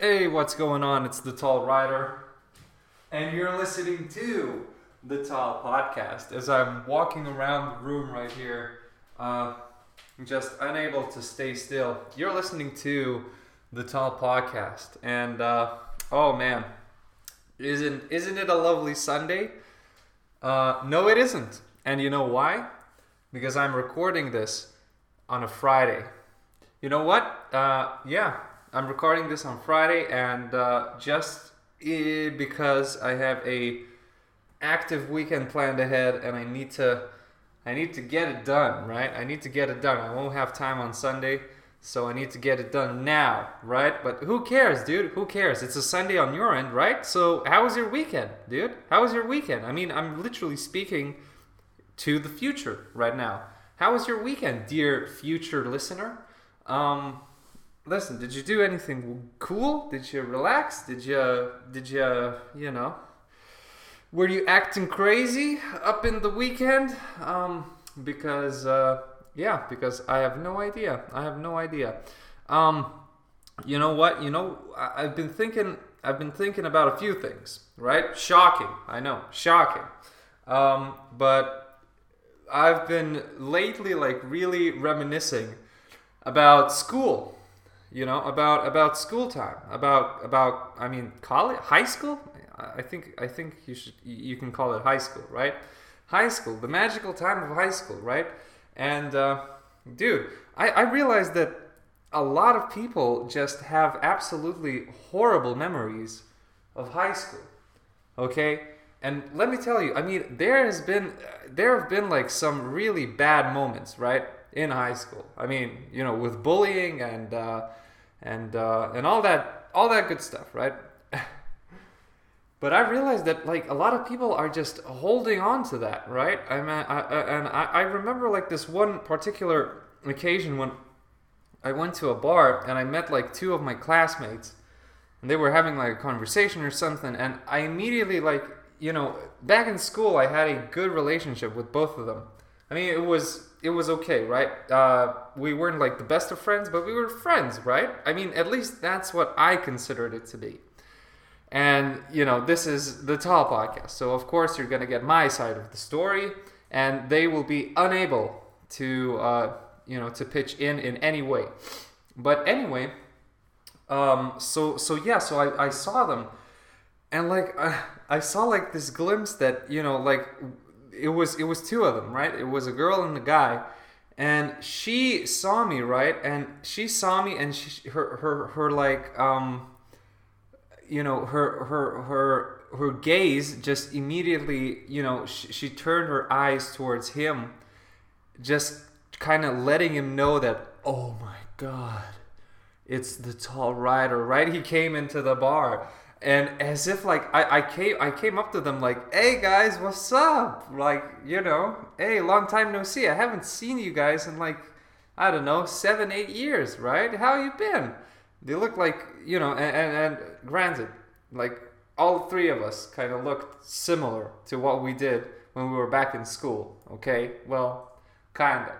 Hey, what's going on? It's the Tall Rider, and you're listening to the Tall Podcast. As I'm walking around the room right here, uh, just unable to stay still. You're listening to the Tall Podcast, and uh, oh man, isn't isn't it a lovely Sunday? Uh, no, it isn't, and you know why? Because I'm recording this on a Friday. You know what? Uh, yeah, I'm recording this on Friday, and uh, just because I have a active weekend planned ahead, and I need to, I need to get it done. Right? I need to get it done. I won't have time on Sunday, so I need to get it done now. Right? But who cares, dude? Who cares? It's a Sunday on your end, right? So how was your weekend, dude? How was your weekend? I mean, I'm literally speaking to the future right now. How was your weekend, dear future listener? Um, listen, did you do anything cool? Did you relax? Did you, did you, you know, were you acting crazy up in the weekend? Um, because, uh, yeah, because I have no idea. I have no idea. Um, you know what? You know, I- I've been thinking. I've been thinking about a few things. Right? Shocking. I know. Shocking. Um, but I've been lately like really reminiscing about school. You know, about about school time. About about I mean college, high school. I think I think you should you can call it high school, right? High school, the magical time of high school, right? And uh, dude, I, I realized that a lot of people just have absolutely horrible memories of high school okay and let me tell you i mean there has been there have been like some really bad moments right in high school. I mean you know with bullying and uh, and uh, and all that all that good stuff right? But i realized that like a lot of people are just holding on to that right? I mean I, I, and I, I remember like this one particular occasion when i went to a bar and i met like two of my classmates and they were having like a conversation or something and i immediately like you know back in school i had a good relationship with both of them. I mean it was it was okay right? Uh, we weren't like the best of friends but we were friends right? I mean at least that's what i considered it to be. And you know this is the tall podcast so of course you're to get my side of the story and they will be unable to uh, you know to pitch in in any way. But anyway um, so so yeah, so I, I saw them, and like I, I saw like this glimpse that you know like it was it was two of them right. It was a girl and a guy, and she saw me right, and she saw me, and she her her her like um, you know her her her her gaze just immediately you know she, she turned her eyes towards him, just kind of letting him know that oh my god it's the tall rider right? He came into the bar and as if like I, I came i came up to them like hey guys what's up? Like you know hey long time no see. I haven't seen you guys in like i don't know seven eight years right? How you been? They look like you know and, and, and granted like all three of us kind of looked similar to what we did when we were back in school okay? Well kinda.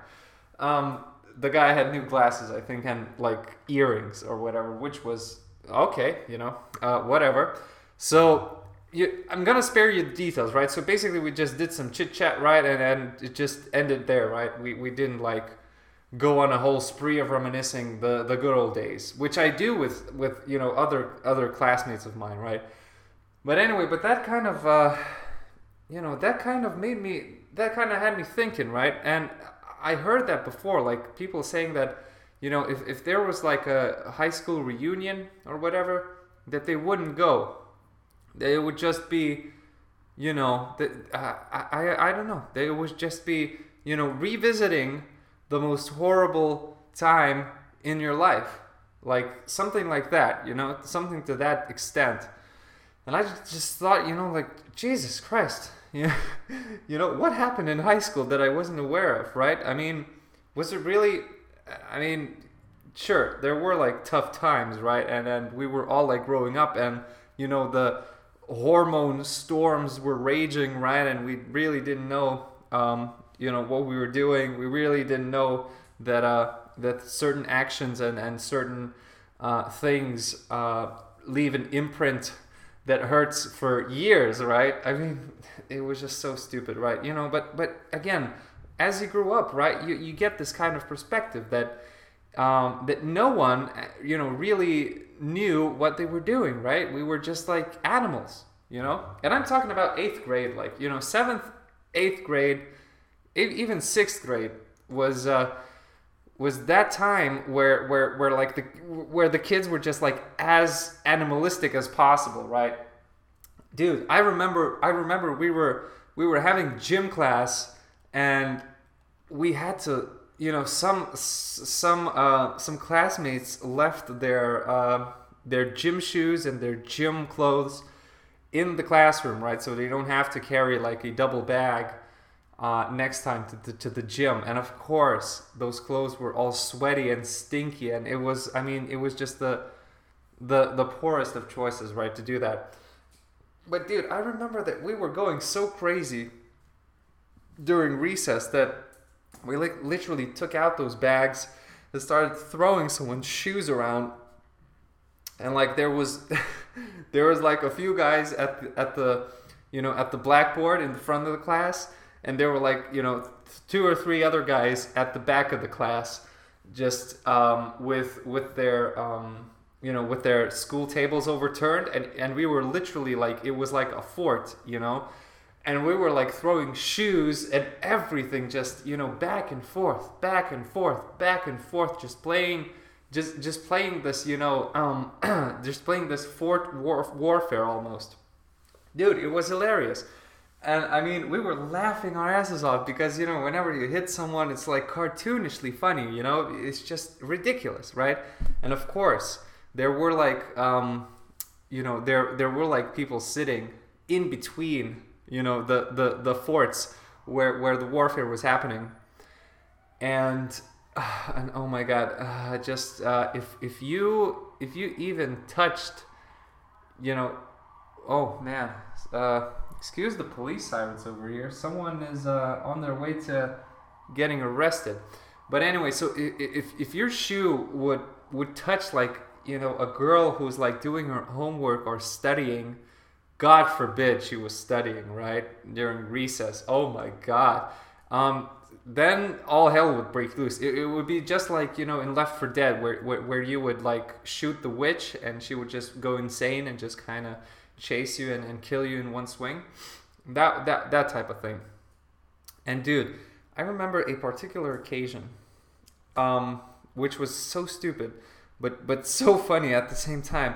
Um, the guy had new glasses, I think, and like earrings or whatever, which was okay, you know, uh, whatever. So you, I'm gonna spare you the details, right? So basically, we just did some chit chat, right, and and it just ended there, right? We we didn't like go on a whole spree of reminiscing the the good old days, which I do with with you know other other classmates of mine, right? But anyway, but that kind of uh, you know that kind of made me that kind of had me thinking, right? And I heard that before, like people saying that, you know, if, if there was like a high school reunion or whatever, that they wouldn't go. They would just be, you know, the, uh, I, I, I don't know. They would just be, you know, revisiting the most horrible time in your life. Like something like that, you know, something to that extent. And I just- thought, you know, like, Jesus Christ, you you know, what happened in high school that I wasn't aware of, right? I mean, was it really, I mean, sure, there were like tough times, right? And and we were all like growing up, and you know the hormone storms were raging, right? And we really didn't know, um, you know, what we were doing. We really didn't know that uh, that certain actions and and certain uh, things uh, leave an imprint that hurts for years, right? I mean, it was just so stupid, right? You know, but but again, as you grew up, right, you, you get this kind of perspective that um, that no one, you know, really knew what they were doing, right? We were just like animals, you know. And I'm talking about eighth grade, like you know, seventh, eighth grade, even sixth grade was. Uh, was that time where where where like the where the kids were just like as animalistic as possible, right? Dude, I remember I remember we were we were having gym class and we had to you know some some uh, some classmates left their uh, their gym shoes and their gym clothes in the classroom, right? So they don't have to carry like a double bag uh, next time to the, to the gym. And of course, those clothes were all sweaty and stinky, and it was I mean it was just the the the poorest of choices, right, to do that. But dude, I remember that we were going so crazy during recess that we like literally took out those bags and started throwing someone's shoes around. And like there was there was like a few guys at the, at the you know at the blackboard in the front of the class. And there were like you know two or three other guys at the back of the class just um, with with their um, you know with their school tables overturned. And and we were literally like it was like a fort you know and we were like throwing shoes and everything just you know back and forth back and forth back and forth just playing just just playing this you know um just playing this fort war- warfare almost. Dude it was hilarious. And i mean we were laughing our asses off because you know whenever you hit someone it's like cartoonishly funny you know? It's just ridiculous right? And of course there were like um you know there there were like people sitting in between you know the the the forts where where the warfare was happening. And and oh my god uh, just uh, if if you if you even touched you know oh man uh, excuse the police sirens over here. Someone is uh, on their way to getting arrested. But anyway so if if your shoe would would touch like you know a girl who's like doing her homework or studying God forbid she was studying, right? During recess. Oh my God. Um, then all hell would break loose. It, it, would be just like, you know, in Left 4 Dead, where, where, where you would like shoot the witch and she would just go insane and just kind of chase you and, and kill you in one swing. That, that, that type of thing. And dude, I remember a particular occasion, um, which was so stupid, but, but so funny at the same time.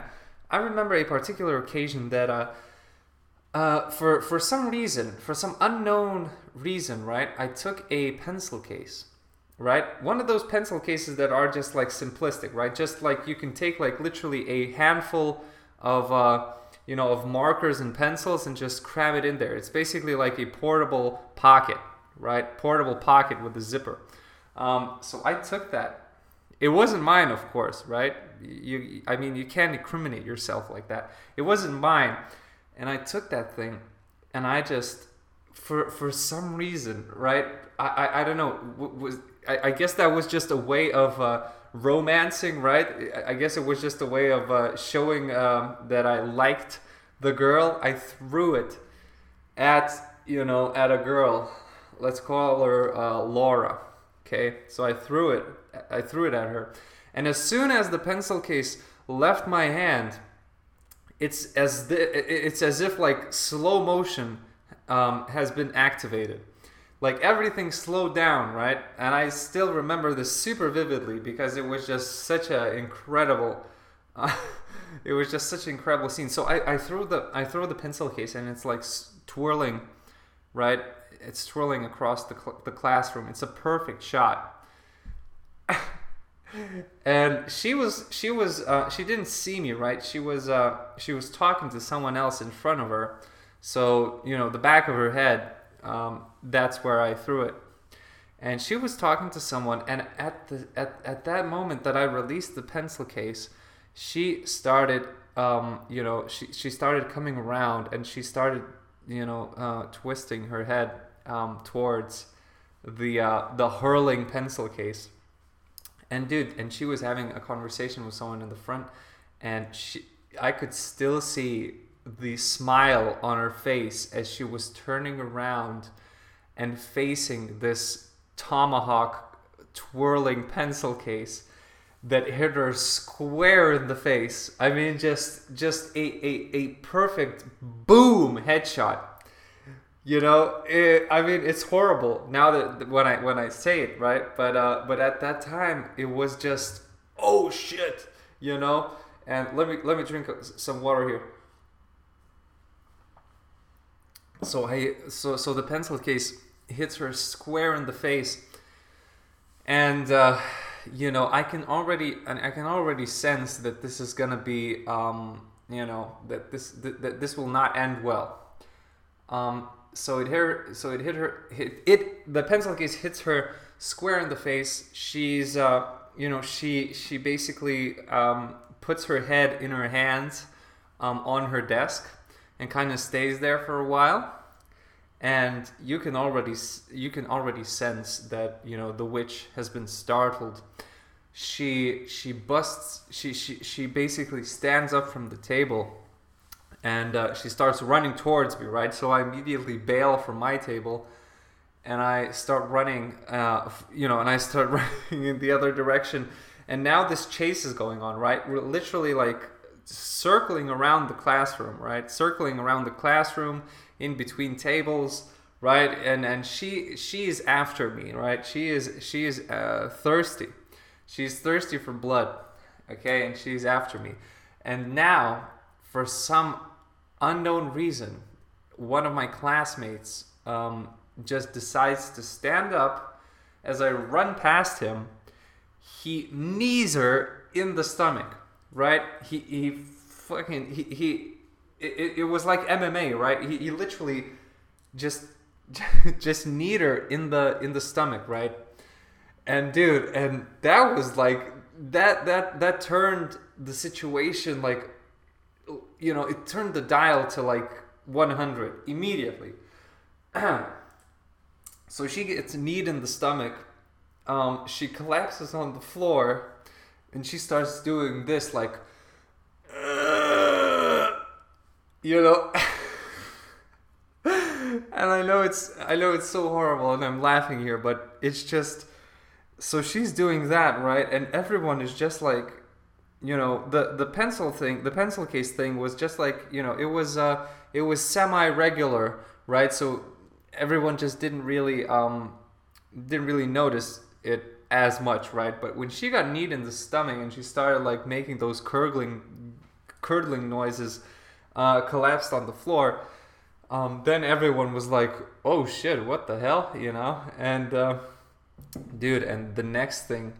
I remember a particular occasion that, uh, uh, for for some reason, for some unknown reason, right? I took a pencil case, right? One of those pencil cases that are just like simplistic, right? Just like you can take like literally a handful of uh, you know of markers and pencils and just cram it in there. It's basically like a portable pocket, right? Portable pocket with a zipper. Um, so I took that. It wasn't mine, of course, right? You, I mean, you can't incriminate yourself like that. It wasn't mine and I took that thing and I just for for some reason right I I, I don't know was I, I guess that was just a way of uh, romancing right? I guess it was just a way of uh, showing um, that I liked the girl. I threw it at you know at a girl. Let's call her uh, Laura okay? So I threw it I threw it at her. And as soon as the pencil case left my hand it's as the, it's as if like slow motion um, has been activated. Like everything slowed down right? And i still remember this super vividly because it was just such an incredible uh, it was just such an incredible scene. So I, I throw the i throw the pencil case and it's like twirling right? It's twirling across the, cl- the classroom. It's a perfect shot and she was she was uh, she didn't see me right? She was uh, she was talking to someone else in front of her. So you know the back of her head um, that's where i threw it. And she was talking to someone and at the at, at that moment that i released the pencil case she started um, you know she, she started coming around and she started you know uh, twisting her head um, towards the uh, the hurling pencil case and dude and she was having a conversation with someone in the front and she I could still see the smile on her face as she was turning around and facing this tomahawk twirling pencil case that hit her square in the face. I mean, just just a a, a perfect boom headshot. You know, it, I mean, it's horrible now that when I when I say it, right? But uh, but at that time, it was just oh shit, you know. And let me let me drink some water here. So I so so the pencil case hits her square in the face, and. Uh, you know, I can already and I can already sense that this is gonna be, um, you know, that this that, that this will not end well. Um, so it hit her, so it hit her hit it the pencil case hits her square in the face. She's uh, you know she she basically um, puts her head in her hands um, on her desk and kind of stays there for a while and you can already you can already sense that you know the witch has been startled she she busts she she, she basically stands up from the table and uh, she starts running towards me right? So i immediately bail from my table and i start running uh, you know and i start running in the other direction. And now this chase is going on right? We're literally like circling around the classroom right? Circling around the classroom in between tables right? And and she she's after me right? She is she is uh, thirsty. She's thirsty for blood okay? And she's after me. And now for some unknown reason one of my classmates um, just decides to stand up as i run past him he knees her in the stomach right he he fucking he, he it, it was like MMA, right? He, he literally just just kneed her in the in the stomach, right? And dude, and that was like that that that turned the situation like you know, it turned the dial to like 100 immediately. so she gets kneed in the stomach. Um, she collapses on the floor and she starts doing this like you know and i know it's i know it's so horrible and i'm laughing here but it's just so she's doing that right and everyone is just like you know the the pencil thing the pencil case thing was just like you know it was uh it was semi regular right? So everyone just didn't really um didn't really notice it as much right? But when she got kneed in the stomach and she started like making those curdling curdling noises uh, collapsed on the floor, um, then everyone was like, "Oh shit, what the hell?" You know, and uh, dude, and the next thing,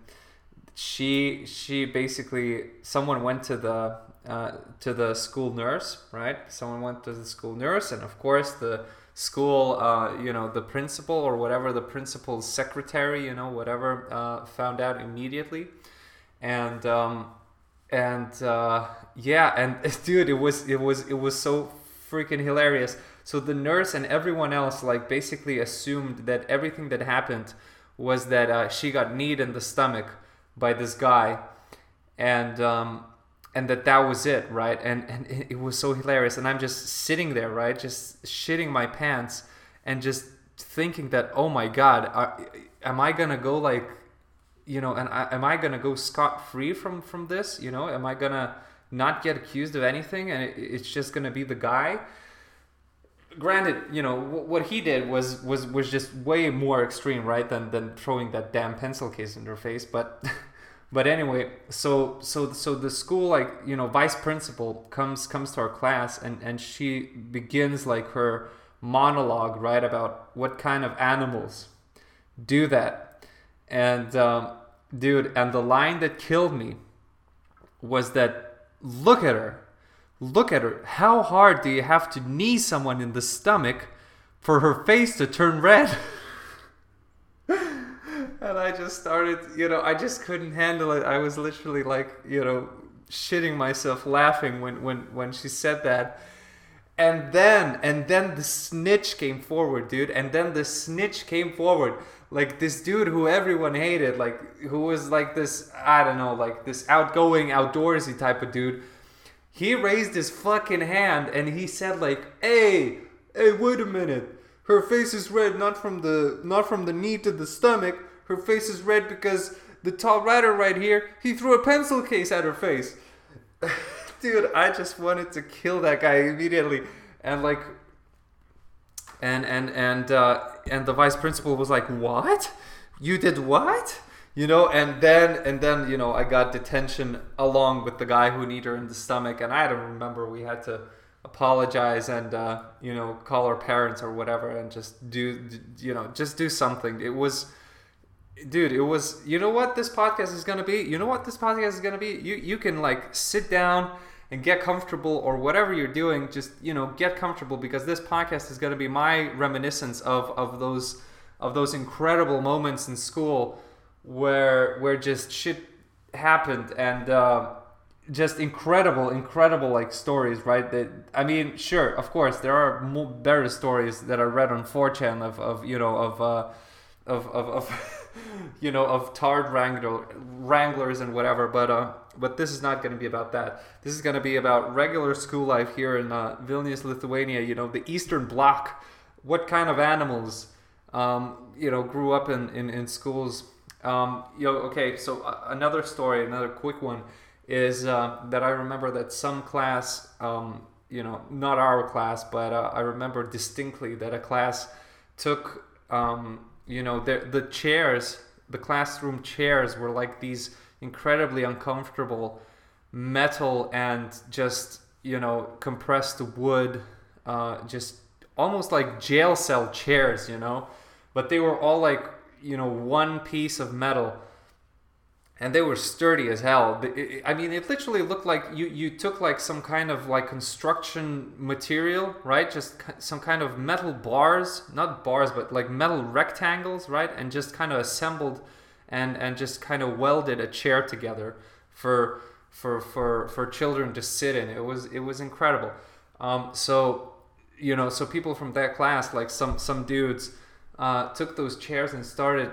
she she basically someone went to the uh, to the school nurse, right? Someone went to the school nurse, and of course the school, uh, you know, the principal or whatever the principal's secretary, you know, whatever, uh, found out immediately, and um, and uh, yeah, and dude, it was it was it was so freaking hilarious. So the nurse and everyone else like basically assumed that everything that happened was that uh, she got kneed in the stomach by this guy, and um, and that that was it, right? And and it was so hilarious. And I'm just sitting there, right, just shitting my pants, and just thinking that, oh my god, are, am I gonna go like you know, and I, am I gonna go scot free from from this? You know, am I gonna not get accused of anything and it, it's just gonna be the guy? Granted, you know w- what he did was was was just way more extreme, right, than than throwing that damn pencil case in her face. But but anyway, so so so the school like you know vice principal comes comes to our class and and she begins like her monologue right about what kind of animals do that and um, dude, and the line that killed me was that look at her. Look at her. How hard do you have to knee someone in the stomach for her face to turn red? and I just started, you know, I just couldn't handle it. I was literally like, you know, shitting myself laughing when when when she said that. And then and then the snitch came forward, dude. And then the snitch came forward like this dude who everyone hated, like who was like this I don't know, like this outgoing, outdoorsy type of dude. He raised his fucking hand and he said like, "Hey, hey, wait a minute. Her face is red not from the not from the knee to the stomach. Her face is red because the tall rider right here, he threw a pencil case at her face." Dude, I just wanted to kill that guy immediately. And like and and and uh, and the vice principal was like, "What? You did what?" You know, and then and then you know I got detention along with the guy who kneed her in the stomach, and I don't remember we had to apologize and uh, you know call our parents or whatever and just do you know just do something. It was, dude, it was. You know what this podcast is gonna be? You know what this podcast is gonna be? You you can like sit down and get comfortable or whatever you're doing just you know get comfortable because this podcast is to be my reminiscence of of those of those incredible moments in school where where just shit happened and uh, just incredible incredible like stories right that i mean sure of course there are more better stories that are read on 4chan of, of you know of uh, of, of, of you know, of tarred wrangler, wranglers and whatever. But uh, but this is not going to be about that. This is going to be about regular school life here in uh, Vilnius, Lithuania. You know, the Eastern Bloc. What kind of animals, um, you know, grew up in in, in schools? Um, know, okay. So uh, another story, another quick one, is uh, that I remember that some class. Um, you know, not our class, but uh, I remember distinctly that a class took um, you know the the chairs the classroom chairs were like these incredibly uncomfortable metal and just you know compressed wood uh, just almost like jail cell chairs you know but they were all like you know one piece of metal and they were sturdy as hell. I mean, it literally looked like you you took like some kind of like construction material, right? Just some kind of metal bars, not bars, but like metal rectangles, right? And just kind of assembled and and just kind of welded a chair together for for for for children to sit in. It was it was incredible. Um, so you know, so people from that class, like some some dudes, uh, took those chairs and started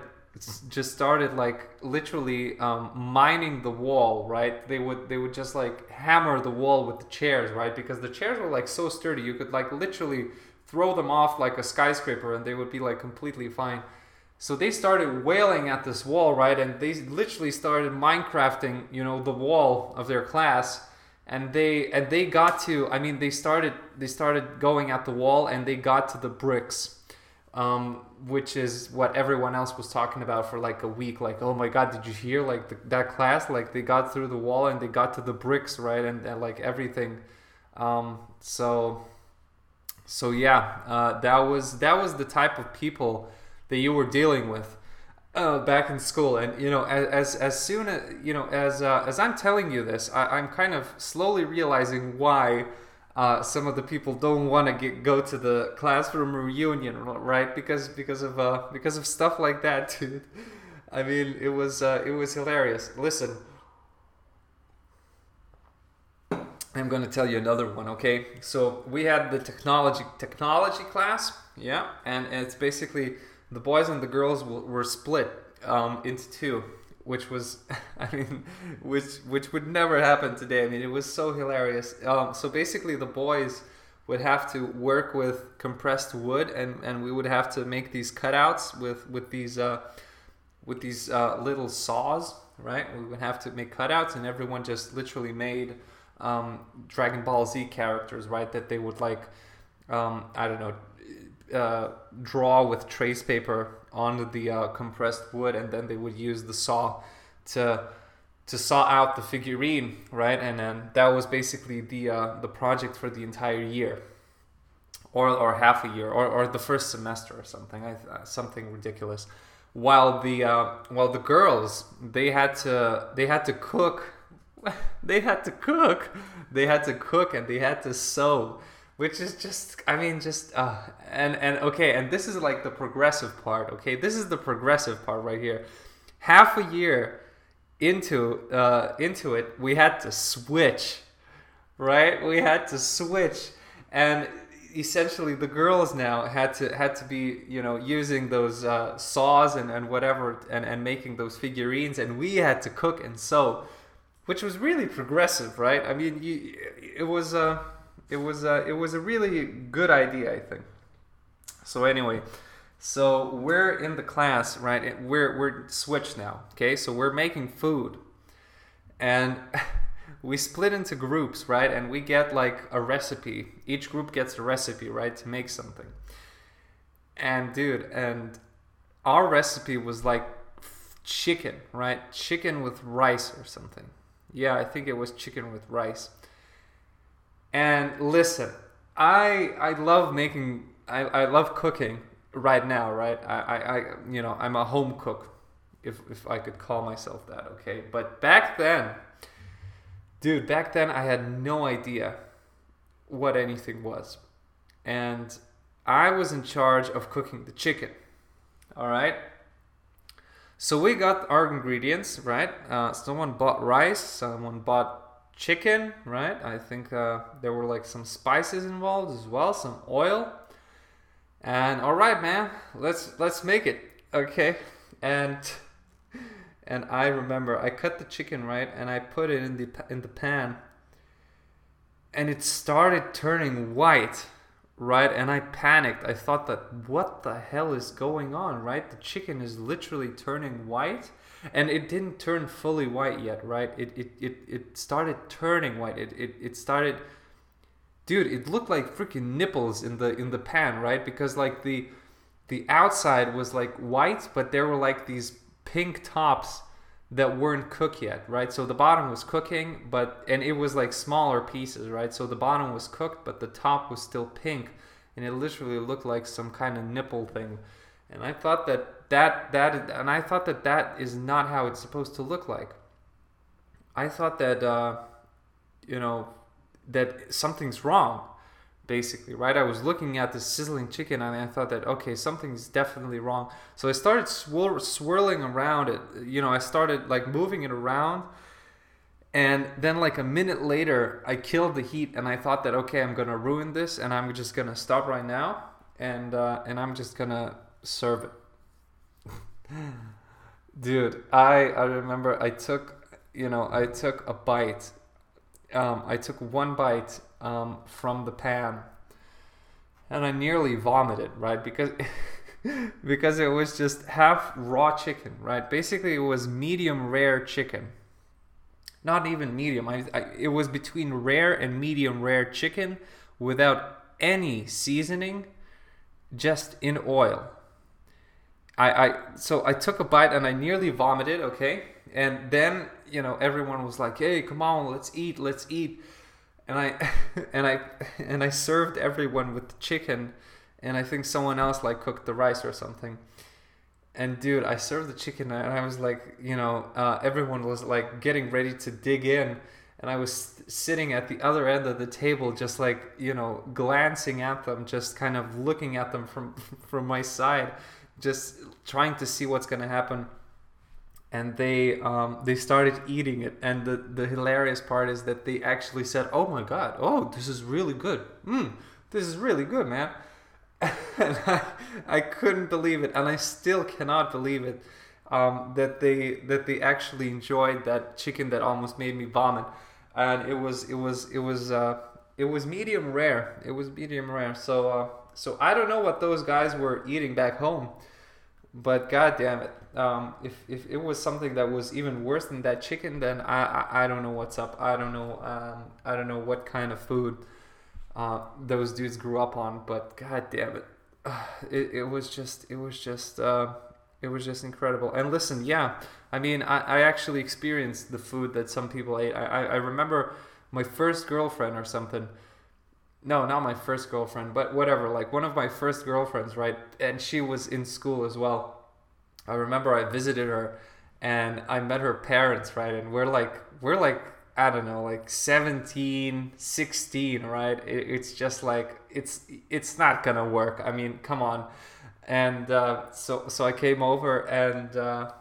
just started like literally um, mining the wall right? They would they would just like hammer the wall with the chairs right? Because the chairs were like so sturdy you could like literally throw them off like a skyscraper and they would be like completely fine. So they started wailing at this wall right? And they literally started minecrafting you know the wall of their class. And they and they got to i mean they started they started going at the wall and they got to the bricks. Um, which is what everyone else was talking about for like a week. Like, oh my god, did you hear like the, that class? Like they got through the wall and they got to the bricks, right? And, and like everything. Um, so, so yeah, uh, that was that was the type of people that you were dealing with uh, back in school. And you know, as as soon as you know, as uh, as I'm telling you this, I, I'm kind of slowly realizing why uh, some of the people don't want to get go to the classroom reunion, right? Because because of uh, because of stuff like that, dude. I mean, it was uh, it was hilarious. Listen, I'm going to tell you another one. Okay, so we had the technology technology class, yeah, and, it's basically the boys and the girls were split um, into two which was, I mean, which which would never happen today. I mean, it was so hilarious. Um, so basically, the boys would have to work with compressed wood, and, and we would have to make these cutouts with with these uh, with these uh, little saws, right? We would have to make cutouts, and everyone just literally made um, Dragon Ball Z characters, right? That they would like, um, I don't know, uh, draw with trace paper on the uh, compressed wood, and then they would use the saw to to saw out the figurine, right? And then that was basically the uh, the project for the entire year, or or half a year, or, or the first semester or something, uh, something ridiculous. While the uh, while the girls they had to they had to cook, they had to cook, they had to cook, and they had to sew which is just i mean just uh and and okay and this is like the progressive part okay? This is the progressive part right here. Half a year into uh into it we had to switch right? We had to switch. And essentially the girls now had to had to be you know using those uh, saws and, and whatever and, and making those figurines and we had to cook and sew which was really progressive, right? I mean, you, it was uh, it was a, it was a really good idea, I think. So anyway, so we're in the class, right? We're we're switched now. Okay, so we're making food, and we split into groups, right? And we get like a recipe. Each group gets a recipe, right, to make something. And dude, and our recipe was like chicken, right? Chicken with rice or something. Yeah, I think it was chicken with rice. And listen, I I love making I, I love cooking right now, right? I, I, I you know I'm a home cook, if if I could call myself that, okay. But back then, dude, back then I had no idea what anything was, and I was in charge of cooking the chicken. All right. So we got our ingredients, right? Uh, someone bought rice, someone bought chicken, right? I think uh, there were like some spices involved as well, some oil. And all right, man, let's let's make it, okay? And and I remember I cut the chicken right, and I put it in the in the pan, and it started turning white right? And I panicked. I thought that what the hell is going on, right? The chicken is literally turning white, and it didn't turn fully white yet, right? It it it, it started turning white. It, it it started dude, it looked like freaking nipples in the in the pan, right? Because like the the outside was like white, but there were like these pink tops that weren't cooked yet, right? So the bottom was cooking, but and it was like smaller pieces, right? So the bottom was cooked, but the top was still pink, and it literally looked like some kind of nipple thing. And I thought that that that and I thought that that is not how it's supposed to look like. I thought that uh, you know that something's wrong basically, right? I was looking at the sizzling chicken and I thought that, okay, something's definitely wrong. So I started swir- swirling around it. You know, I started like moving it around. And then, like a minute later, I killed the heat and I thought that, okay, I'm gonna ruin this and I'm just gonna stop right now and, uh, and I'm just gonna serve it. Dude, I, I remember I took, you know, I took a bite. Um, I took one bite um, from the pan, and I nearly vomited, right? Because because it was just half raw chicken, right? Basically, it was medium rare chicken. Not even medium. I, I, it was between rare and medium rare chicken without any seasoning, just in oil. I, I so I took a bite and I nearly vomited. Okay, and then you know everyone was like, "Hey, come on, let's eat, let's eat." and I and I and I served everyone with the chicken, and I think someone else like cooked the rice or something. And dude, I served the chicken, and I was like, you know, uh, everyone was like getting ready to dig in, and I was sitting at the other end of the table, just like you know, glancing at them, just kind of looking at them from from my side, just trying to see what's gonna happen and they um, they started eating it. And the the hilarious part is that they actually said, "Oh my god, oh this is really good. Mm, this is really good, man." and I, I couldn't believe it, and I still cannot believe it um, that they that they actually enjoyed that chicken that almost made me vomit. And it was it was it was uh, it was medium rare. It was medium rare. So uh, so I don't know what those guys were eating back home but god damn it. Um, if, if it was something that was even worse than that chicken then i i, I don't know what's up. I don't know um, i don't know what kind of food uh, those dudes grew up on but god damn it. It, it was just it was just uh, it was just incredible. And listen yeah i mean I, I actually experienced the food that some people ate. I, I, I remember my first girlfriend or something no, not my first girlfriend, but whatever, like one of my first girlfriends, right? And she was in school as well. I remember I visited her and I met her parents, right? And we're like, we're like, I don't know, like 17, 16, right? It, it's just like, it's, it's not gonna work. I mean, come on. And uh, so, so I came over and, uh,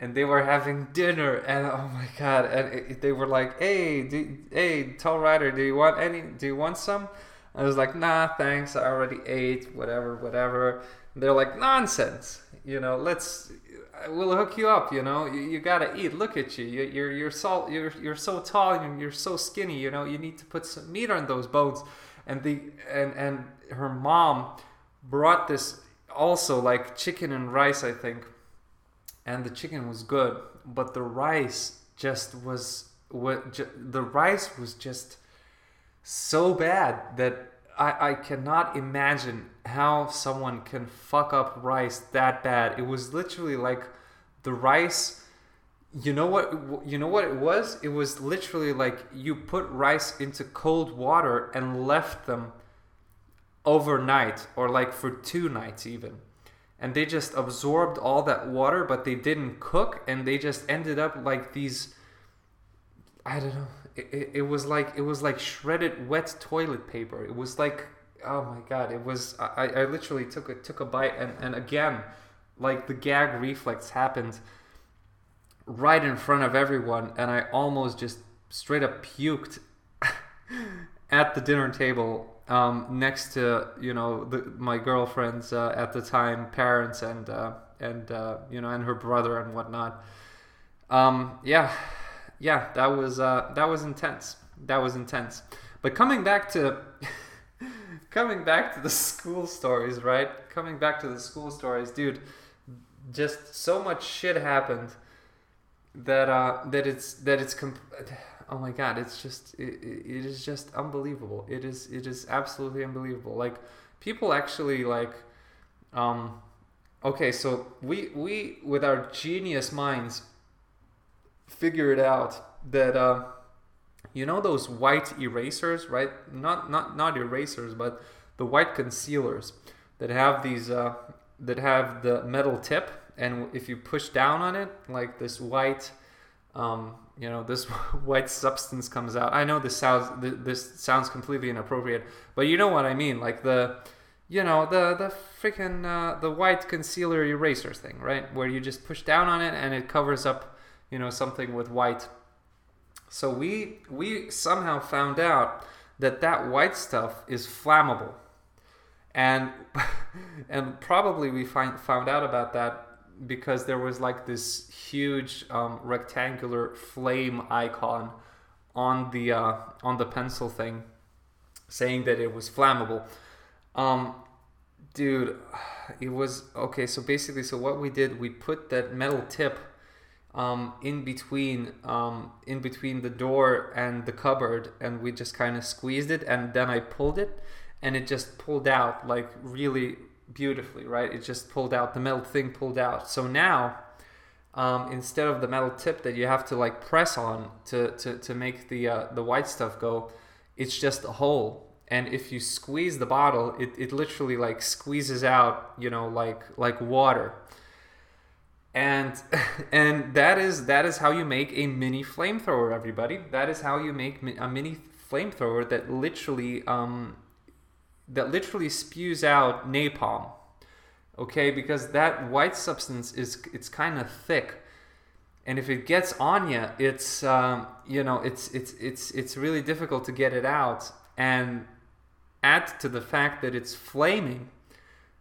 and they were having dinner and oh my god and it, they were like hey do, hey tall rider do you want any do you want some? I was like nah thanks i already ate whatever whatever. They're like nonsense you know let's we'll hook you up you know you, you gotta eat look at you, you you're you're so you're, you're so tall and you're so skinny you know you need to put some meat on those bones. And the and and her mom brought this also like chicken and rice i think and the chicken was good but the rice just was what ju- the rice was just so bad that I, I cannot imagine how someone can fuck up rice that bad. It was literally like the rice. You know what? You know what it was? It was literally like you put rice into cold water and left them overnight, or like for two nights even, and they just absorbed all that water, but they didn't cook, and they just ended up like these. I don't know it, it, was like it was like shredded wet toilet paper. It was like oh my god! It was I, I literally took a took a bite and and again, like the gag reflex happened right in front of everyone, and I almost just straight up puked at the dinner table um, next to you know the, my girlfriend's uh, at the time parents and uh, and uh, you know and her brother and whatnot. Um, yeah yeah, that was uh, that was intense. That was intense. But coming back to coming back to the school stories, right? Coming back to the school stories, dude. Just so much shit happened that uh, that it's that it's comp- oh my god, it's just it, it is just unbelievable. It is it is absolutely unbelievable. Like people actually like um okay, so we we with our genius minds figured out that uh, you know those white erasers, right? Not not not erasers, but the white concealers that have these uh, that have the metal tip, and if you push down on it, like this white, um, you know, this white substance comes out. I know this sounds this sounds completely inappropriate, but you know what I mean, like the you know the the freaking uh, the white concealer erasers thing, right? Where you just push down on it and it covers up you know something with white so we we somehow found out that that white stuff is flammable and and probably we find found out about that because there was like this huge um, rectangular flame icon on the uh, on the pencil thing saying that it was flammable. Um, dude it was okay so basically so what we did we put that metal tip um, in between um, in between the door and the cupboard and we just kind of squeezed it and then I pulled it and it just pulled out like really beautifully right? It just pulled out the metal thing pulled out. So now um, instead of the metal tip that you have to like press on to, to, to make the uh, the white stuff go it's just a hole. And if you squeeze the bottle it, it literally like squeezes out you know like like water. And and that is that is how you make a mini flamethrower everybody. That is how you make a mini flamethrower that literally um, that literally spews out napalm okay because that white substance is it's kind of thick and if it gets on you it's um, you know it's it's it's it's really difficult to get it out and add to the fact that it's flaming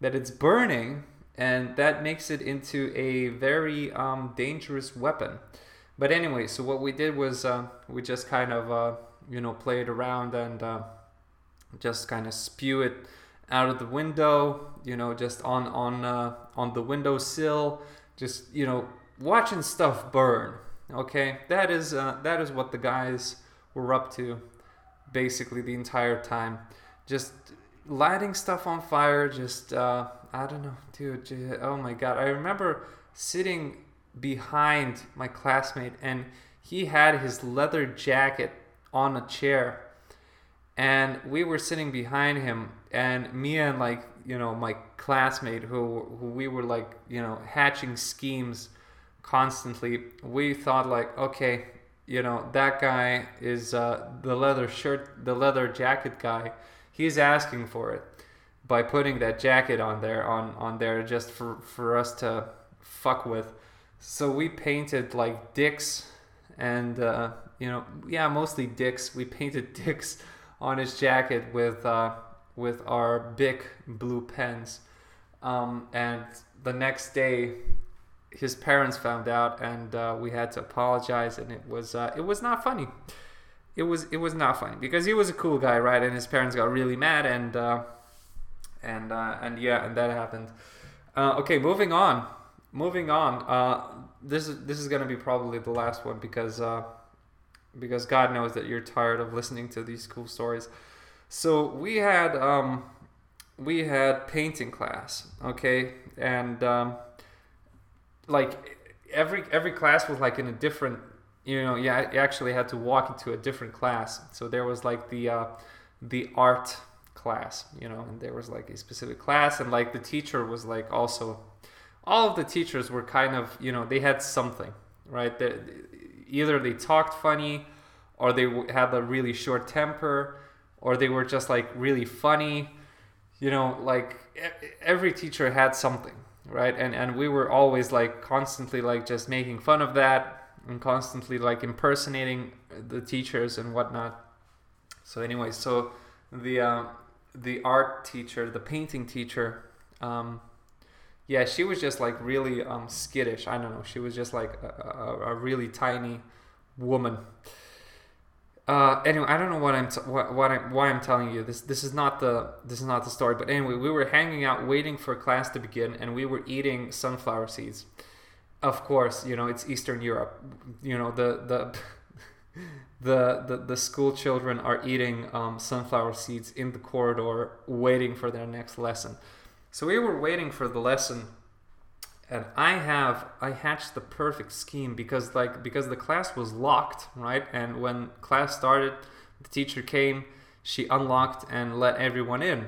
that it's burning and that makes it into a very um, dangerous weapon. But anyway, so what we did was uh, we just kind of uh, you know played around and uh, just kind of spew it out of the window, you know, just on on uh, on the windowsill, just you know watching stuff burn. Okay, that is uh, that is what the guys were up to, basically the entire time, just lighting stuff on fire, just uh, I don't know, dude. Oh my god, I remember sitting behind my classmate, and he had his leather jacket on a chair, and we were sitting behind him, and me and like you know my classmate who who we were like you know hatching schemes constantly. We thought like, okay, you know that guy is uh, the leather shirt, the leather jacket guy. He's asking for it by putting that jacket on there on on there just for for us to fuck with. So we painted like dicks and uh, you know yeah mostly dicks. We painted dicks on his jacket with uh, with our big blue pens. Um, and the next day, his parents found out, and uh, we had to apologize, and it was uh, it was not funny. It was it was not funny because he was a cool guy, right? And his parents got really mad, and uh, and uh, and yeah, and that happened. Uh, okay, moving on. Moving on. This is this is gonna be probably the last one because because God knows that you're tired of listening to these cool stories. So we had um, we had painting class, okay, and um, like every every class was like in a different, you know, yeah, you actually had to walk into a different class. So there was like the uh, the art class, you know, and there was like a specific class, and like the teacher was like also, all of the teachers were kind of, you know, they had something, right? They, either they talked funny, or they had a really short temper, or they were just like really funny. You know like every teacher had something right? And and we were always like constantly like just making fun of that and constantly like impersonating the teachers and whatnot. So anyway so the uh, the art teacher the painting teacher um, yeah she was just like really um, skittish i don't know she was just like a, a, a really tiny woman uh, anyway, I don't know what I'm t- what, what I'm why I'm telling you this. This is not the this is not the story. But anyway, we were hanging out, waiting for class to begin, and we were eating sunflower seeds. Of course, you know it's Eastern Europe. You know the the. the, the, the school children are eating um, sunflower seeds in the corridor waiting for their next lesson so we were waiting for the lesson and I have I hatched the perfect scheme because like because the class was locked, right? And when class started, the teacher came, she unlocked and let everyone in.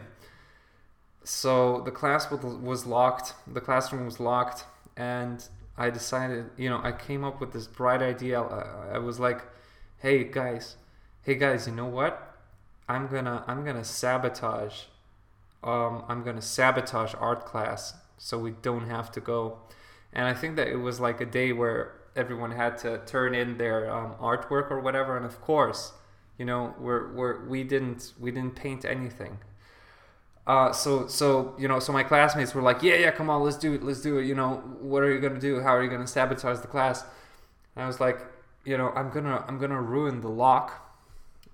So the class was locked, the classroom was locked, and I decided, you know, I came up with this bright idea. I, I was like, "Hey guys, hey guys, you know what? I'm gonna I'm gonna sabotage. Um, I'm gonna sabotage art class so we don't have to go. And I think that it was like a day where everyone had to turn in their um, artwork or whatever. And of course, you know, we're, we're, we didn't we didn't paint anything. Uh, so so you know, so my classmates were like, yeah yeah, come on, let's do it, let's do it. You know, what are you gonna do? How are you gonna sabotage the class? And I was like, you know, I'm gonna I'm gonna ruin the lock.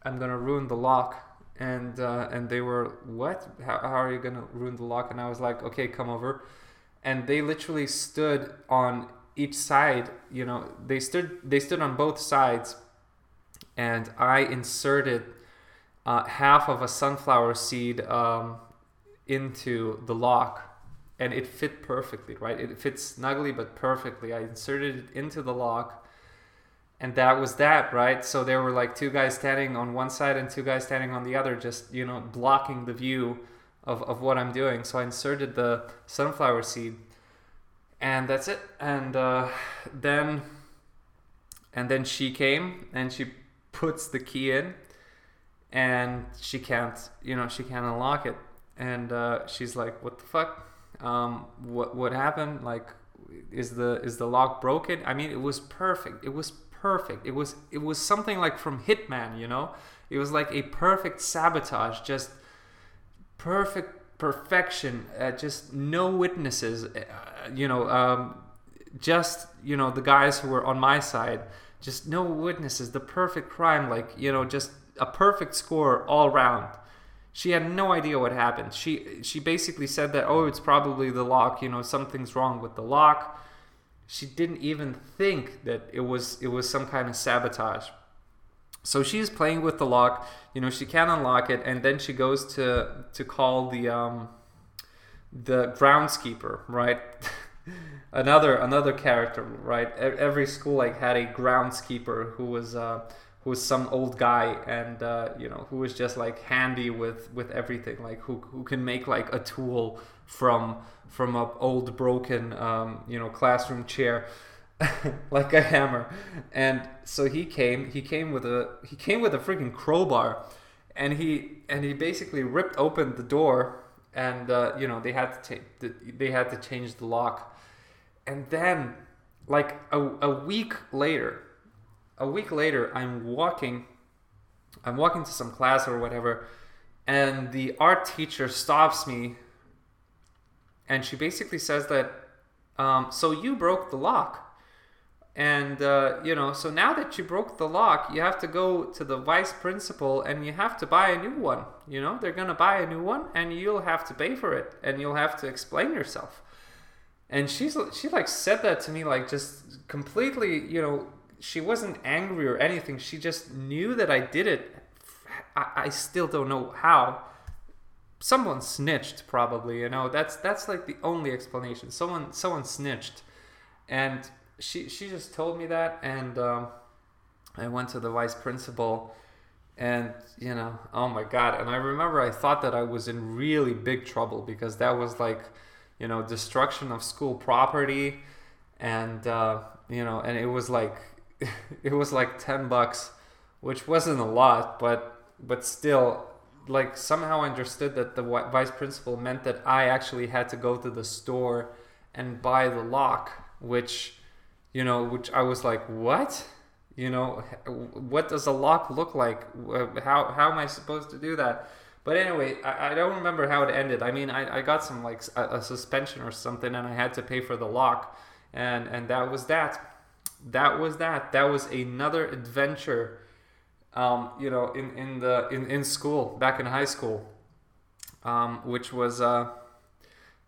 I'm gonna ruin the lock and uh, and they were what? How, how are you gonna ruin the lock? And i was like okay come over. And they literally stood on each side you know they stood they stood on both sides. And i inserted uh, half of a sunflower seed um, into the lock and it fit perfectly right? It fits snugly but perfectly. I inserted it into the lock and that was that right? So there were like two guys standing on one side and two guys standing on the other just you know blocking the view of, of what i'm doing. So i inserted the sunflower seed and that's it. And uh, then and then she came and she puts the key in and she can't you know she can't unlock it. And uh, she's like what the fuck? Um, what what happened? Like is the is the lock broken? I mean it was perfect. It was perfect. It was it was something like from Hitman, you know. It was like a perfect sabotage, just perfect perfection. Uh, just no witnesses, uh, you know. Um, just you know the guys who were on my side. Just no witnesses. The perfect crime, like you know, just a perfect score all round. She had no idea what happened. She she basically said that oh, it's probably the lock. You know, something's wrong with the lock she didn't even think that it was it was some kind of sabotage. So she's playing with the lock. You know, she can't unlock it, and then she goes to to call the um, the groundskeeper, right? another another character, right? Every school like had a groundskeeper who was uh, who was some old guy, and uh, you know who was just like handy with with everything, like who who can make like a tool from from a old broken um, you know classroom chair like a hammer. And so he came he came with a he came with a freaking crowbar and he and he basically ripped open the door and uh, you know they had to take they had to change the lock. And then like a, a week later a week later i'm walking i'm walking to some class or whatever and the art teacher stops me and she basically says that um, so you broke the lock. And uh, you know so now that you broke the lock you have to go to the vice principal and you have to buy a new one. You know they're gonna buy a new one and you'll have to pay for it and you'll have to explain yourself. And she's she like said that to me like just completely you know she wasn't angry or anything. She just knew that i did it. I, I still don't know how someone snitched probably you know? That's that's like the only explanation. Someone someone snitched. And she she just told me that, and um, I went to the vice principal, and you know, oh my god! And I remember I thought that I was in really big trouble because that was like, you know, destruction of school property, and uh, you know, and it was like, it was like ten bucks, which wasn't a lot, but but still like somehow understood that the vice principal meant that I actually had to go to the store and buy the lock, which you know, which I was like, what? You know, what does a lock look like? How, how am I supposed to do that? But anyway, I, I don't remember how it ended. I mean, I, I got some like a, a suspension or something, and I had to pay for the lock, and and that was that. That was that. That was another adventure. Um, you know, in in the in in school back in high school, um, which was uh,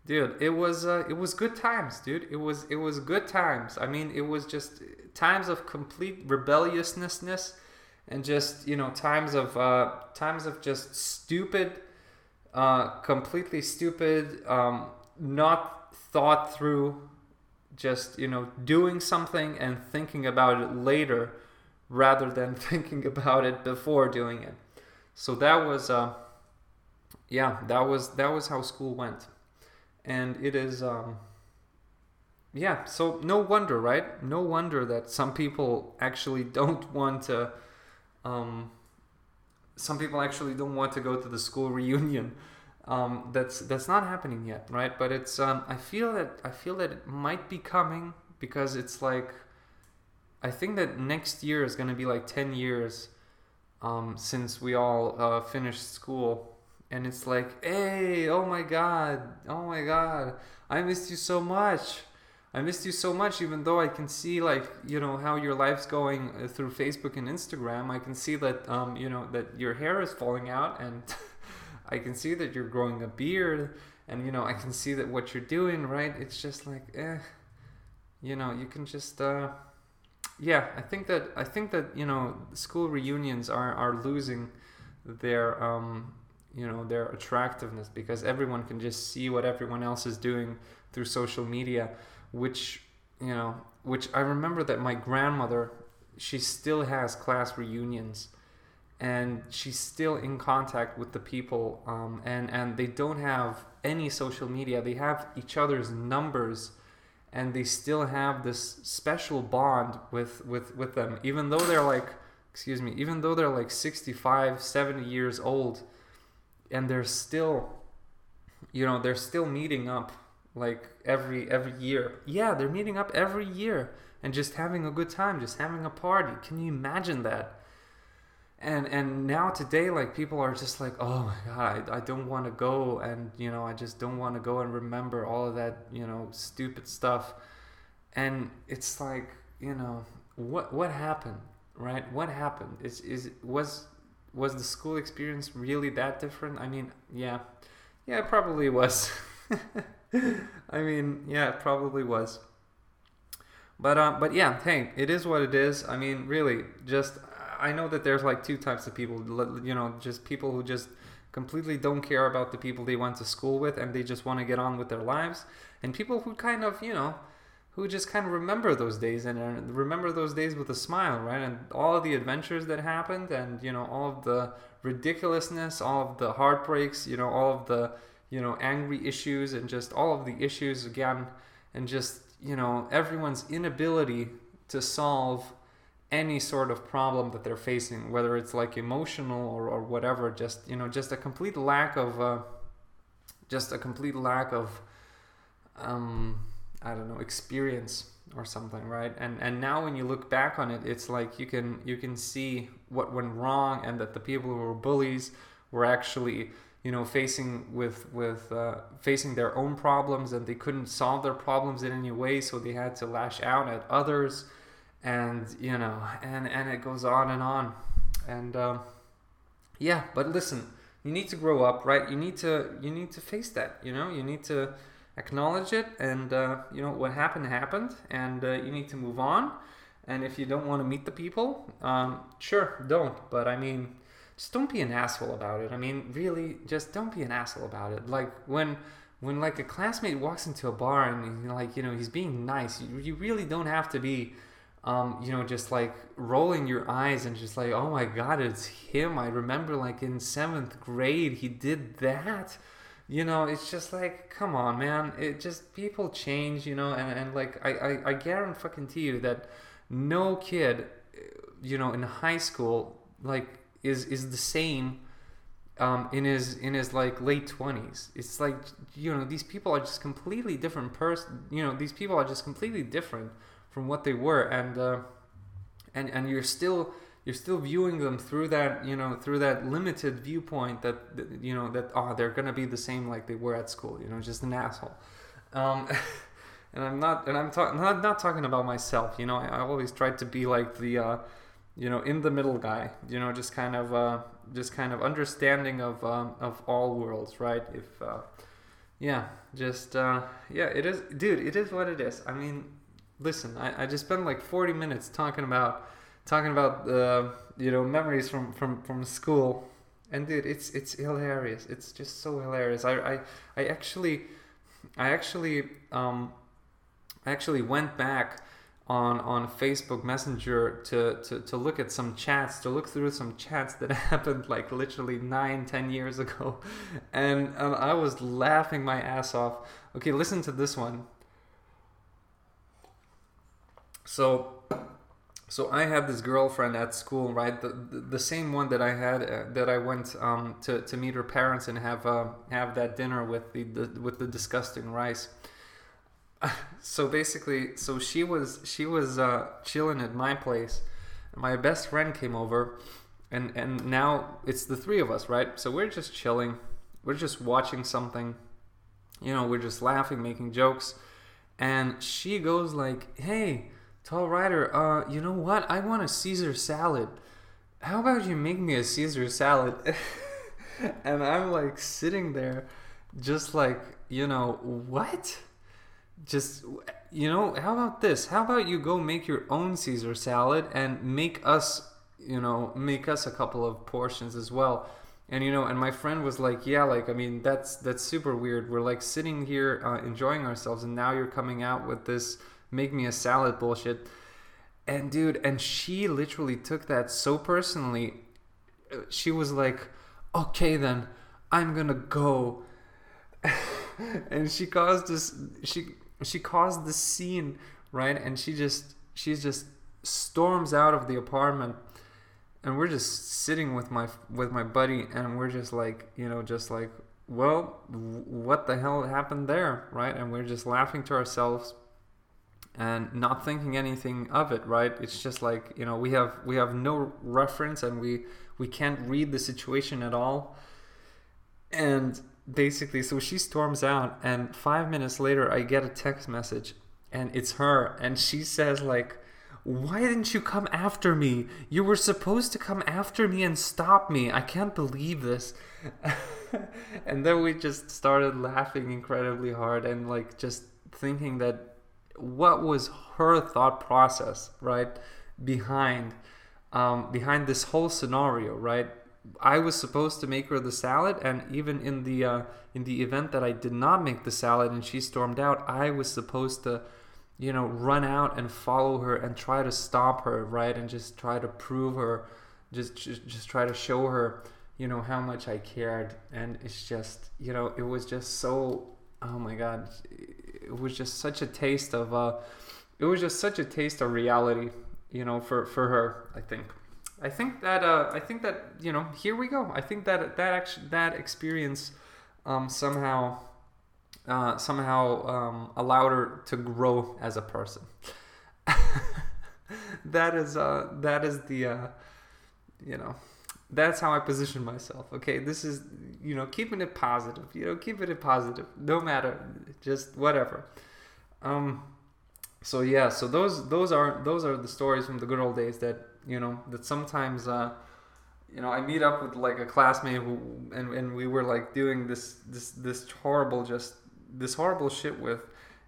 dude it was uh, it was good times dude. It was it was good times. I mean it was just times of complete rebelliousness and just you know times of uh, times of just stupid uh, completely stupid um, not thought through just you know doing something and thinking about it later rather than thinking about it before doing it. So that was uh, yeah that was that was how school went. And it is um, yeah so no wonder right? No wonder that some people actually don't want to um, some people actually don't want to go to the school reunion. Um, that's that's not happening yet right? But it's um, i feel that i feel that it might be coming because it's like i think that next year is going to be like 10 years um, since we all uh, finished school and it's like, hey, oh my god, oh my god, I missed you so much. I missed you so much, even though I can see like you know how your life's going uh, through Facebook and Instagram. I can see that um, you know that your hair is falling out, and I can see that you're growing a beard, and you know I can see that what you're doing. Right? It's just like, eh, you know, you can just. Uh, yeah, I think that I think that you know school reunions are are losing their um, you know their attractiveness because everyone can just see what everyone else is doing through social media which you know which i remember that my grandmother she still has class reunions and she's still in contact with the people um, and and they don't have any social media. They have each other's numbers and they still have this special bond with with with them. Even though they're like excuse me even though they're like 65 70 years old and they're still you know they're still meeting up like every every year. Yeah they're meeting up every year and just having a good time just having a party. Can you imagine that and and now today like people are just like oh my god I, I don't want to go and you know i just don't want to go and remember all of that you know stupid stuff and it's like you know what what happened right what happened is is was was the school experience really that different? I mean, yeah, yeah, it probably was. I mean, yeah, it probably was. But uh, but yeah, hey, it is what it is. I mean, really, just I know that there's like two types of people. You know, just people who just completely don't care about the people they went to school with and they just want to get on with their lives, and people who kind of you know who just kind of remember those days and remember those days with a smile, right? And all of the adventures that happened, and you know, all of the ridiculousness, all of the heartbreaks, you know, all of the you know angry issues, and just all of the issues again, and just you know everyone's inability to solve any sort of problem that they're facing, whether it's like emotional or, or whatever. Just you know, just a complete lack of, uh, just a complete lack of. Um, I don't know experience or something, right? And and now when you look back on it, it's like you can you can see what went wrong and that the people who were bullies were actually you know facing with with uh, facing their own problems and they couldn't solve their problems in any way so they had to lash out at others and you know and and it goes on and on and um, yeah but listen you need to grow up right you need to you need to face that you know you need to acknowledge it and uh, you know what happened happened and uh, you need to move on and if you don't want to meet the people um, sure don't but i mean just don't be an asshole about it. I mean, really, just don't be an asshole about it. Like when when like a classmate walks into a bar and like you know he's being nice, you, you really don't have to be. Um, you know, just like rolling your eyes and just like, oh my god, it's him. I remember like in seventh grade he did that. You know, it's just like, come on, man. It just people change, you know, and, and like I, I, I guarantee you that no kid, you know, in high school, like is is the same um, in his in his like late twenties. It's like you know these people are just completely different person. You know these people are just completely different from what they were, and uh, and and you're still you're still viewing them through that you know through that limited viewpoint that, that you know that oh they're gonna be the same like they were at school. You know just an asshole. Um, and I'm not and I'm talking not, not talking about myself. You know I, I always tried to be like the uh, you know in the middle guy you know just kind of uh, just kind of understanding of um, of all worlds right if uh, yeah just uh, yeah it is dude it is what it is i mean listen i, I just spent like 40 minutes talking about talking about uh, you know memories from from from school and dude it's it's hilarious it's just so hilarious i i, I actually i actually um i actually went back on on Facebook Messenger to, to, to look at some chats, to look through some chats that happened like literally nine, ten years ago, and, and I was laughing my ass off. Okay, listen to this one. So, so I had this girlfriend at school, right? The, the, the same one that I had uh, that I went um, to, to meet her parents and have uh, have that dinner with the, the with the disgusting rice so basically, so she was she was uh, chilling at my place. My best friend came over, and and now it's the three of us, right? So we're just chilling, we're just watching something, you know, we're just laughing, making jokes, and she goes like, "Hey, tall rider, uh, you know what? I want a Caesar salad. How about you make me a Caesar salad?" and I'm like sitting there, just like, you know, what? just you know how about this how about you go make your own caesar salad and make us you know make us a couple of portions as well and you know and my friend was like yeah like i mean that's that's super weird we're like sitting here uh, enjoying ourselves and now you're coming out with this make me a salad bullshit. And dude and she literally took that so personally she was like okay then i'm gonna go. And she caused this she she caused the scene, right? And she just she just storms out of the apartment. And we're just sitting with my with my buddy and we're just like, you know, just like, well, what the hell happened there, right? And we're just laughing to ourselves and not thinking anything of it, right? It's just like, you know, we have we have no reference and we we can't read the situation at all. And basically, so she storms out, and five minutes later, I get a text message, and it's her, and she says like, "Why didn't you come after me? You were supposed to come after me and stop me. I can't believe this." and then we just started laughing incredibly hard and like just thinking that what was her thought process, right, behind um, behind this whole scenario, right? I was supposed to make her the salad, and even in the uh, in the event that I did not make the salad and she stormed out, I was supposed to, you know, run out and follow her and try to stop her, right, and just try to prove her, just just, just try to show her, you know, how much I cared. And it's just, you know, it was just so, oh my god, it was just such a taste of, uh, it was just such a taste of reality, you know, for for her, I think. I think that uh, I think that you know here we go. I think that that actually that experience um, somehow uh, somehow um, allowed her to grow as a person. that is uh, that is the uh, you know that's how I position myself. Okay, this is you know, keeping it positive. You know, keeping it positive, no matter, just whatever. Um, so yeah, so those those are those are the stories from the good old days that you know that sometimes. Uh, you know, I meet up with like a classmate who, and, and we were like doing this this this horrible just this horrible shit with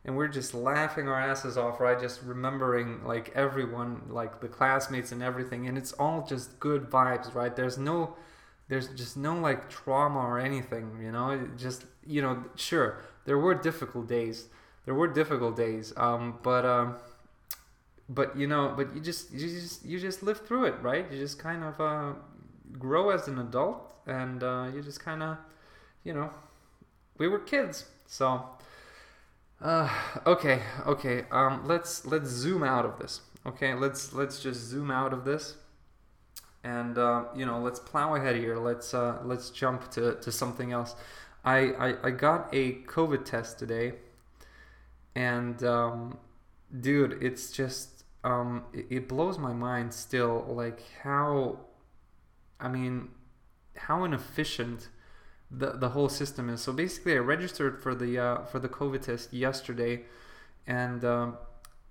and we're just laughing our asses off right just remembering like everyone like the classmates and everything and it's all just good vibes right there's no there's just no like trauma or anything you know it just you know sure there were difficult days there were difficult days um but um but you know but you just you just you just live through it right you just kind of uh grow as an adult and uh you just kind of you know we were kids so uh, okay, okay. Um, let's let's zoom out of this. Okay, let's let's just zoom out of this, and uh, you know, let's plow ahead here. Let's uh, let's jump to, to something else. I, I I got a COVID test today, and um, dude, it's just um, it, it blows my mind still. Like how, I mean, how inefficient the the whole system is. So basically, I registered for the uh, for the COVID test yesterday, and um,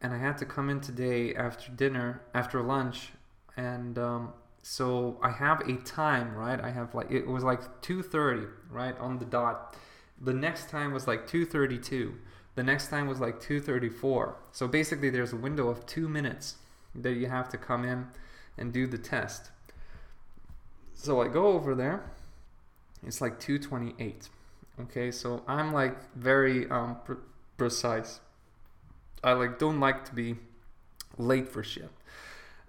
and I had to come in today after dinner, after lunch, and um, so I have a time, right? I have like it was like two thirty, right on the dot. The next time was like two thirty two. The next time was like two thirty four. So basically, there's a window of two minutes that you have to come in and do the test. So I go over there it's like 228 okay so i'm like very um, pr- precise i like don't like to be late for shit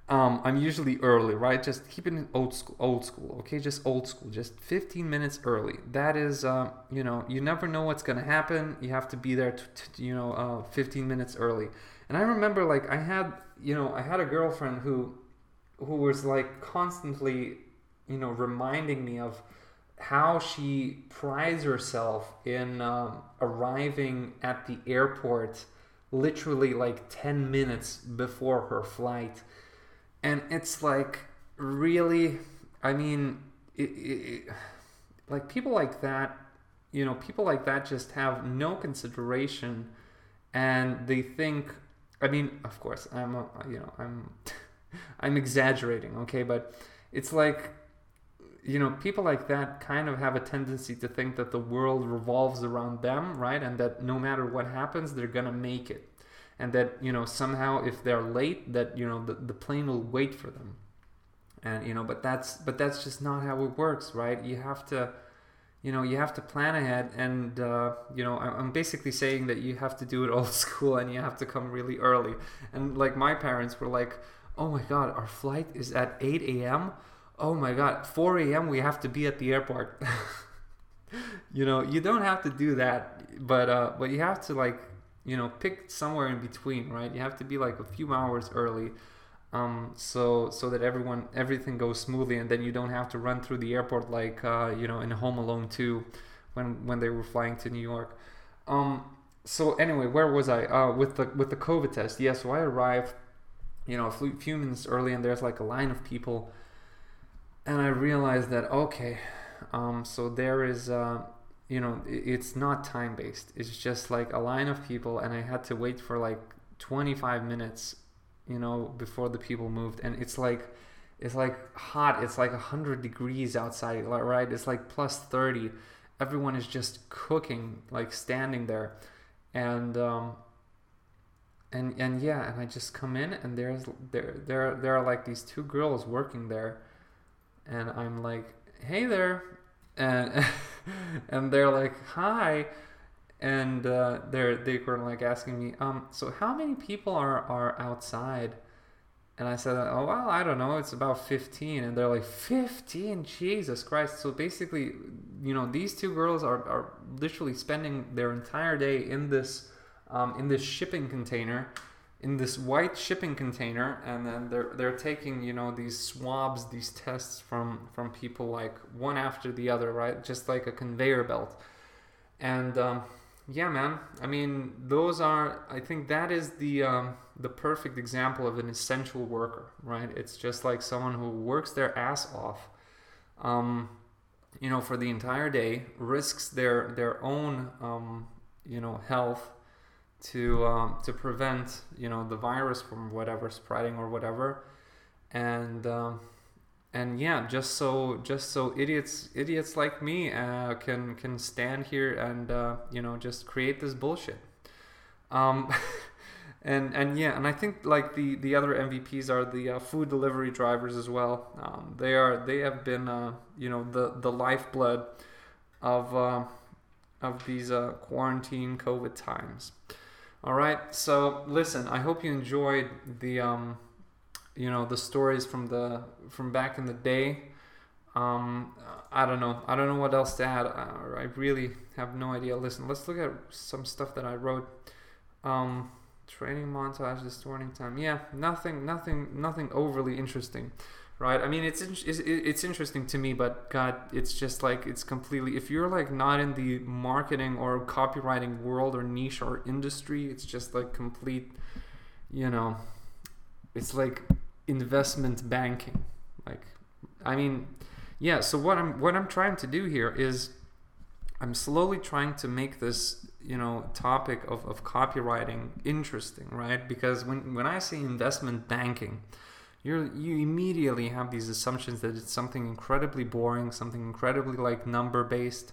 um, i'm usually early right? Just keeping it old school old school okay? Just old school just 15 minutes early. That is uh, you know you never know what's gonna happen. You have to be there to, to you know uh, 15 minutes early. And i remember like i had you know i had a girlfriend who who was like constantly you know reminding me of how she prides herself in um, arriving at the airport literally like 10 minutes before her flight. And it's like, really, I mean, it, it, like people like that, you know, people like that just have no consideration and they think, I mean, of course, I'm, a, you know, I'm, I'm exaggerating, okay, but it's like, you know, people like that kind of have a tendency to think that the world revolves around them, right? And that no matter what happens, they're gonna make it. And that, you know, somehow if they're late, that, you know, the, the plane will wait for them. And, you know, but that's but that's just not how it works, right? You have to you know you have to plan ahead and uh, you know i'm basically saying that you have to do it old school and you have to come really early and like my parents were like oh my god our flight is at 8 a.m oh my god 4 a.m we have to be at the airport you know you don't have to do that but uh but you have to like you know pick somewhere in between right? You have to be like a few hours early um so so that everyone everything goes smoothly and then you don't have to run through the airport like uh you know in a home alone 2 when when they were flying to new york. Um so anyway where was i? Uh with the with the covid test yeah so i arrived you know a few minutes early and there's like a line of people and I realized that okay, um, so there is, uh, you know, it's not time based. It's just like a line of people, and I had to wait for like 25 minutes, you know, before the people moved, and it's like, it's like hot. It's like 100 degrees outside, right? It's like plus 30. Everyone is just cooking, like standing there, and um, and and yeah, and I just come in, and there's there there there are like these two girls working there and I'm like, "Hey there," and and they're like, "Hi," and uh, they're they were like asking me, "Um, so how many people are are outside?" And I said, "Oh well, I don't know. It's about 15." And they're like, "15? Jesus Christ!" So basically, you know, these two girls are are literally spending their entire day in this um, in this shipping container in this white shipping container and then they're they're taking you know these swabs these tests from from people like one after the other right? Just like a conveyor belt. And um, yeah man. I mean those are i think that is the um, the perfect example of an essential worker right? It's just like someone who works their ass off um, you know, for the entire day, risks their their own, um, you know, health to um, to prevent, you know, the virus from whatever spreading or whatever, and um, and yeah, just so just so idiots idiots like me uh, can can stand here and uh, you know just create this bullshit. Um, and and yeah, and I think like the the other MVPs are the uh, food delivery drivers as well. Um, they are they have been uh, you know the the lifeblood of uh, of these uh, quarantine COVID times. All right, so listen, I hope you enjoyed the um, you know the stories from the from back in the day. Um, I don't know. I don't know what else to add. Uh, I really have no idea. Listen, let's look at some stuff that I wrote. Um, training montage this distorting time yeah nothing nothing nothing overly interesting right? I mean it's it's, it's interesting to me but god it's just like it's completely if you're like not in the marketing or copywriting world or niche or industry it's just like complete you know it's like investment banking. Like i mean yeah so what i'm what i'm trying to do here is i'm slowly trying to make this you know topic of, of copywriting interesting right? Because when, when i say investment banking you you immediately have these assumptions that it's something incredibly boring something incredibly like number based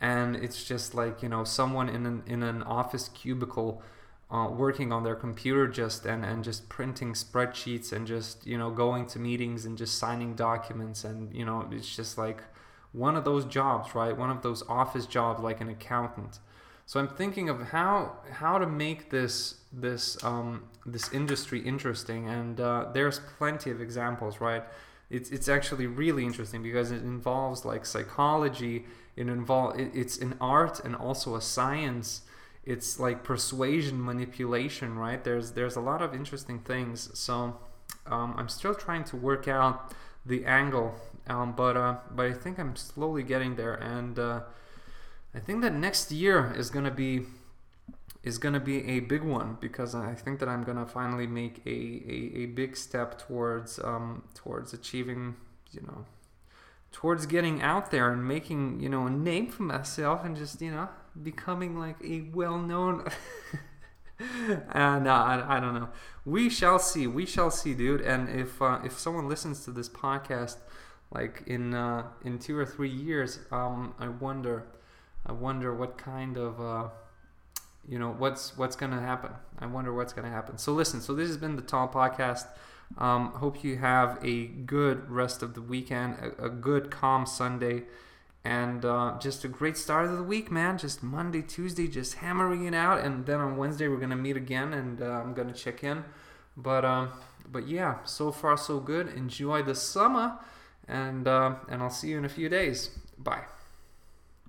and it's just like you know someone in an, in an office cubicle uh, working on their computer just and, and just printing spreadsheets and just you know going to meetings and just signing documents and you know it's just like one of those jobs right? One of those office jobs like an accountant so I'm thinking of how how to make this this um, this industry interesting, and uh, there's plenty of examples, right? It's it's actually really interesting because it involves like psychology. It involve it, it's an art and also a science. It's like persuasion, manipulation, right? There's there's a lot of interesting things. So um, I'm still trying to work out the angle, um, but uh, but I think I'm slowly getting there, and. Uh, I think that next year is gonna be is gonna be a big one because I think that I'm gonna finally make a, a, a big step towards um, towards achieving you know towards getting out there and making you know a name for myself and just you know becoming like a well known and uh, I, I don't know. We shall see. We shall see dude. And if uh, if someone listens to this podcast like in uh, in two or three years um, I wonder I wonder what kind of uh, you know what's what's gonna happen. I wonder what's gonna happen. So listen. So this has been the Tall Podcast. Um, hope you have a good rest of the weekend, a, a good calm Sunday, and uh, just a great start of the week, man. Just Monday, Tuesday, just hammering it out, and then on Wednesday we're gonna meet again, and uh, I'm gonna check in. But um, but yeah, so far so good. Enjoy the summer, and uh, and I'll see you in a few days. Bye.